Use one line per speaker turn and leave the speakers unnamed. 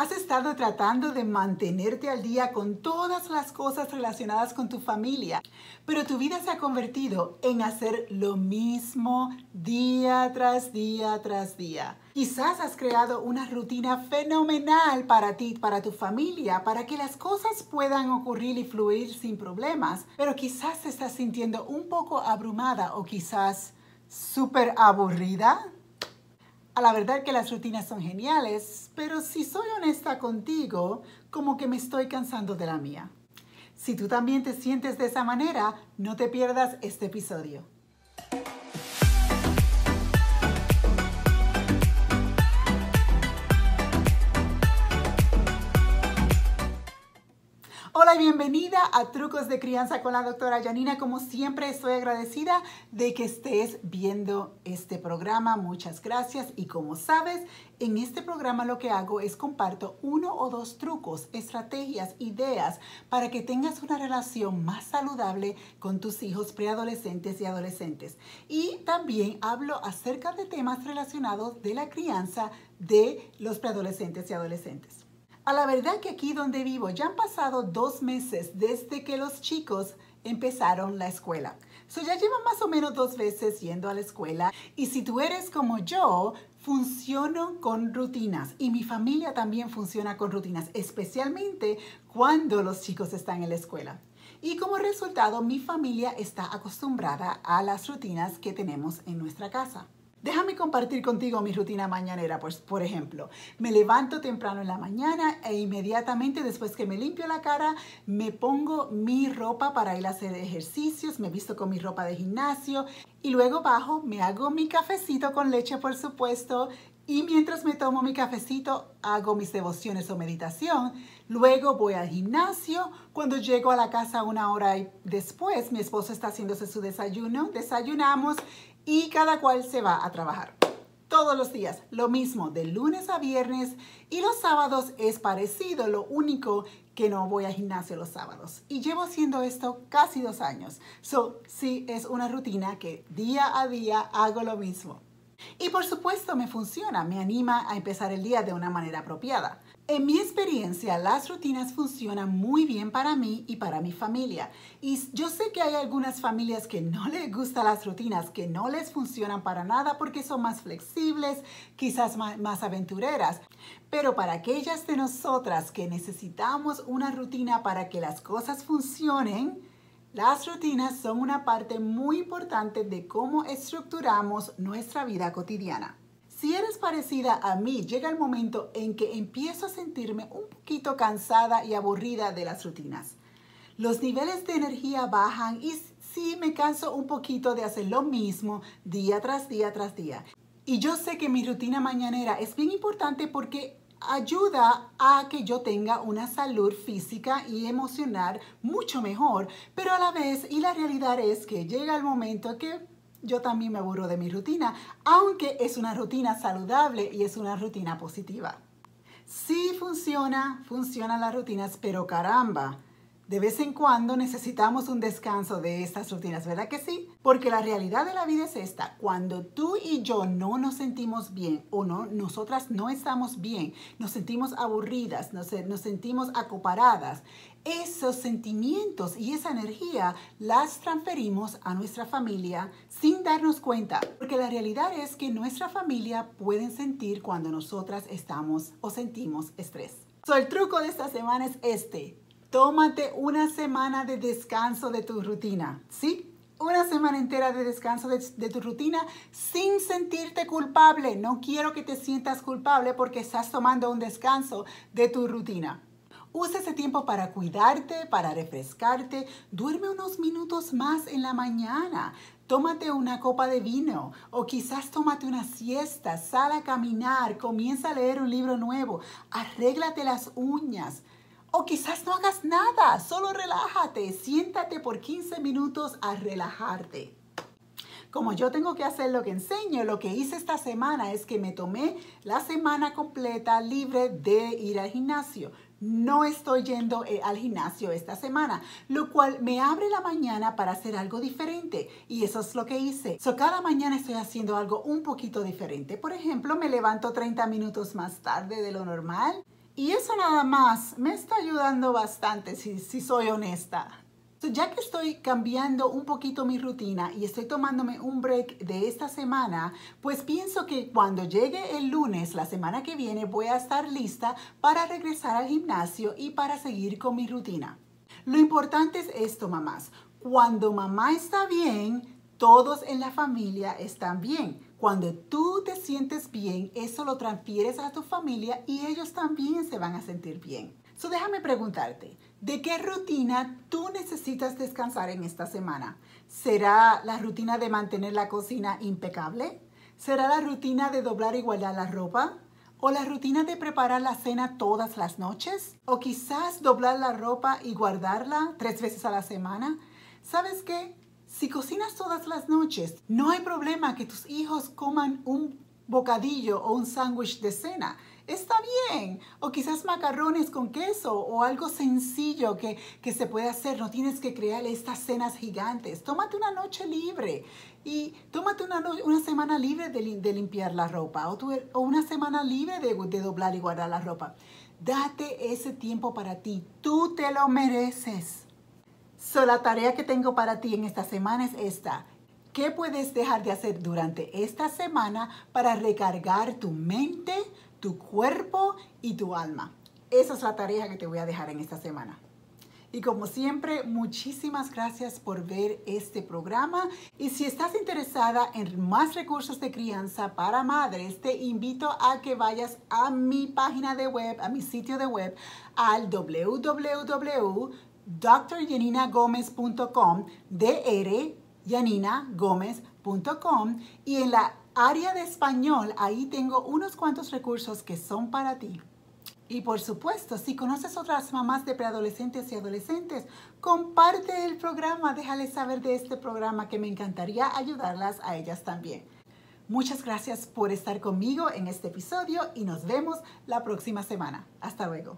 Has estado tratando de mantenerte al día con todas las cosas relacionadas con tu familia, pero tu vida se ha convertido en hacer lo mismo día tras día tras día. Quizás has creado una rutina fenomenal para ti, para tu familia, para que las cosas puedan ocurrir y fluir sin problemas, pero quizás te estás sintiendo un poco abrumada o quizás súper aburrida a la verdad que las rutinas son geniales, pero si soy honesta contigo, como que me estoy cansando de la mía. Si tú también te sientes de esa manera, no te pierdas este episodio. Bienvenida a Trucos de Crianza con la doctora Janina. Como siempre estoy agradecida de que estés viendo este programa. Muchas gracias. Y como sabes, en este programa lo que hago es comparto uno o dos trucos, estrategias, ideas para que tengas una relación más saludable con tus hijos preadolescentes y adolescentes. Y también hablo acerca de temas relacionados de la crianza de los preadolescentes y adolescentes. A la verdad que aquí donde vivo ya han pasado dos meses desde que los chicos empezaron la escuela. So ya llevan más o menos dos veces yendo a la escuela y si tú eres como yo, funciono con rutinas y mi familia también funciona con rutinas, especialmente cuando los chicos están en la escuela. Y como resultado, mi familia está acostumbrada a las rutinas que tenemos en nuestra casa. Déjame compartir contigo mi rutina mañanera. Pues, por ejemplo, me levanto temprano en la mañana e inmediatamente después que me limpio la cara, me pongo mi ropa para ir a hacer ejercicios, me visto con mi ropa de gimnasio y luego bajo, me hago mi cafecito con leche, por supuesto, y mientras me tomo mi cafecito, hago mis devociones o meditación. Luego voy al gimnasio. Cuando llego a la casa una hora después, mi esposo está haciéndose su desayuno. Desayunamos y cada cual se va a trabajar. Todos los días, lo mismo, de lunes a viernes y los sábados es parecido, lo único que no voy al gimnasio los sábados. Y llevo haciendo esto casi dos años. So, sí, es una rutina que día a día hago lo mismo. Y por supuesto me funciona, me anima a empezar el día de una manera apropiada. En mi experiencia, las rutinas funcionan muy bien para mí y para mi familia. Y yo sé que hay algunas familias que no les gustan las rutinas, que no les funcionan para nada porque son más flexibles, quizás más, más aventureras. Pero para aquellas de nosotras que necesitamos una rutina para que las cosas funcionen, las rutinas son una parte muy importante de cómo estructuramos nuestra vida cotidiana. Si eres parecida a mí, llega el momento en que empiezo a sentirme un poquito cansada y aburrida de las rutinas. Los niveles de energía bajan y sí me canso un poquito de hacer lo mismo día tras día tras día. Y yo sé que mi rutina mañanera es bien importante porque ayuda a que yo tenga una salud física y emocional mucho mejor, pero a la vez, y la realidad es que llega el momento que yo también me aburro de mi rutina, aunque es una rutina saludable y es una rutina positiva. Sí funciona, funcionan las rutinas, pero caramba, de vez en cuando necesitamos un descanso de estas rutinas, ¿verdad que sí? Porque la realidad de la vida es esta, cuando tú y yo no nos sentimos bien o no, nosotras no estamos bien, nos sentimos aburridas, nos, sentimos acoparadas, esos sentimientos y esa energía las transferimos a nuestra familia sin darnos cuenta, porque la realidad es que nuestra familia pueden sentir cuando nosotras estamos o sentimos estrés. El truco de esta semana es este Tómate una semana de descanso de tu rutina, ¿sí? Una semana entera de descanso de, tu rutina sin sentirte culpable. No quiero que te sientas culpable porque estás tomando un descanso de tu rutina. Usa ese tiempo para cuidarte, para refrescarte. Duerme unos minutos más en la mañana. Tómate una copa de vino o quizás tómate una siesta. Sal a caminar. Comienza a leer un libro nuevo. Arréglate las uñas. O quizás no hagas nada, solo relájate, siéntate por 15 minutos a relajarte. Como yo tengo que hacer lo que enseño, lo que hice esta semana es que me tomé la semana completa libre de ir al gimnasio. No estoy yendo eh, al gimnasio esta semana, lo cual me abre la mañana para hacer algo diferente. Y eso es lo que hice. So, cada mañana estoy haciendo algo un poquito diferente. Por ejemplo, me levanto 30 minutos más tarde de lo normal Y eso nada más me está ayudando bastante, si, si soy honesta. ya que estoy cambiando un poquito mi rutina y estoy tomándome un break de esta semana, pues pienso que cuando llegue el lunes, la semana que viene, voy a estar lista para regresar al gimnasio y para seguir con mi rutina. Lo importante es esto, mamás. Cuando mamá está bien, todos en la familia están bien. Cuando tú te sientes bien, eso lo transfieres a tu familia y ellos también se van a sentir bien. So déjame preguntarte, ¿de qué rutina tú necesitas descansar en esta semana? ¿Será la rutina de mantener la cocina impecable? ¿Será la rutina de doblar y guardar la ropa? ¿O la rutina de preparar la cena todas las noches? ¿O quizás doblar la ropa y guardarla tres veces a la semana? ¿Sabes qué? Si cocinas todas las noches, no hay problema que tus hijos coman un bocadillo o un sándwich de cena. Está bien. O quizás macarrones con queso o algo sencillo que, se puede hacer. No tienes que crear estas cenas gigantes. Tómate una noche libre y tómate una, una semana libre de, limpiar la ropa o, o una semana libre de, de doblar y guardar la ropa. Date ese tiempo para ti. Tú te lo mereces. So, la tarea que tengo para ti en esta semana es esta. ¿Qué puedes dejar de hacer durante esta semana para recargar tu mente, tu cuerpo y tu alma? Esa es la tarea que te voy a dejar en esta semana. Y como siempre, muchísimas gracias por ver este programa. Y si estás interesada en más recursos de crianza para madres, te invito a que vayas a mi página de web, a mi sitio de web, al www dryaninagomez.com, dryaninagomez.com y en la área de español, ahí tengo unos cuantos recursos que son para ti. Y por supuesto, si conoces otras mamás de preadolescentes y adolescentes, comparte el programa, déjales saber de este programa que me encantaría ayudarlas a ellas también. Muchas gracias por estar conmigo en este episodio y nos vemos la próxima semana. Hasta luego.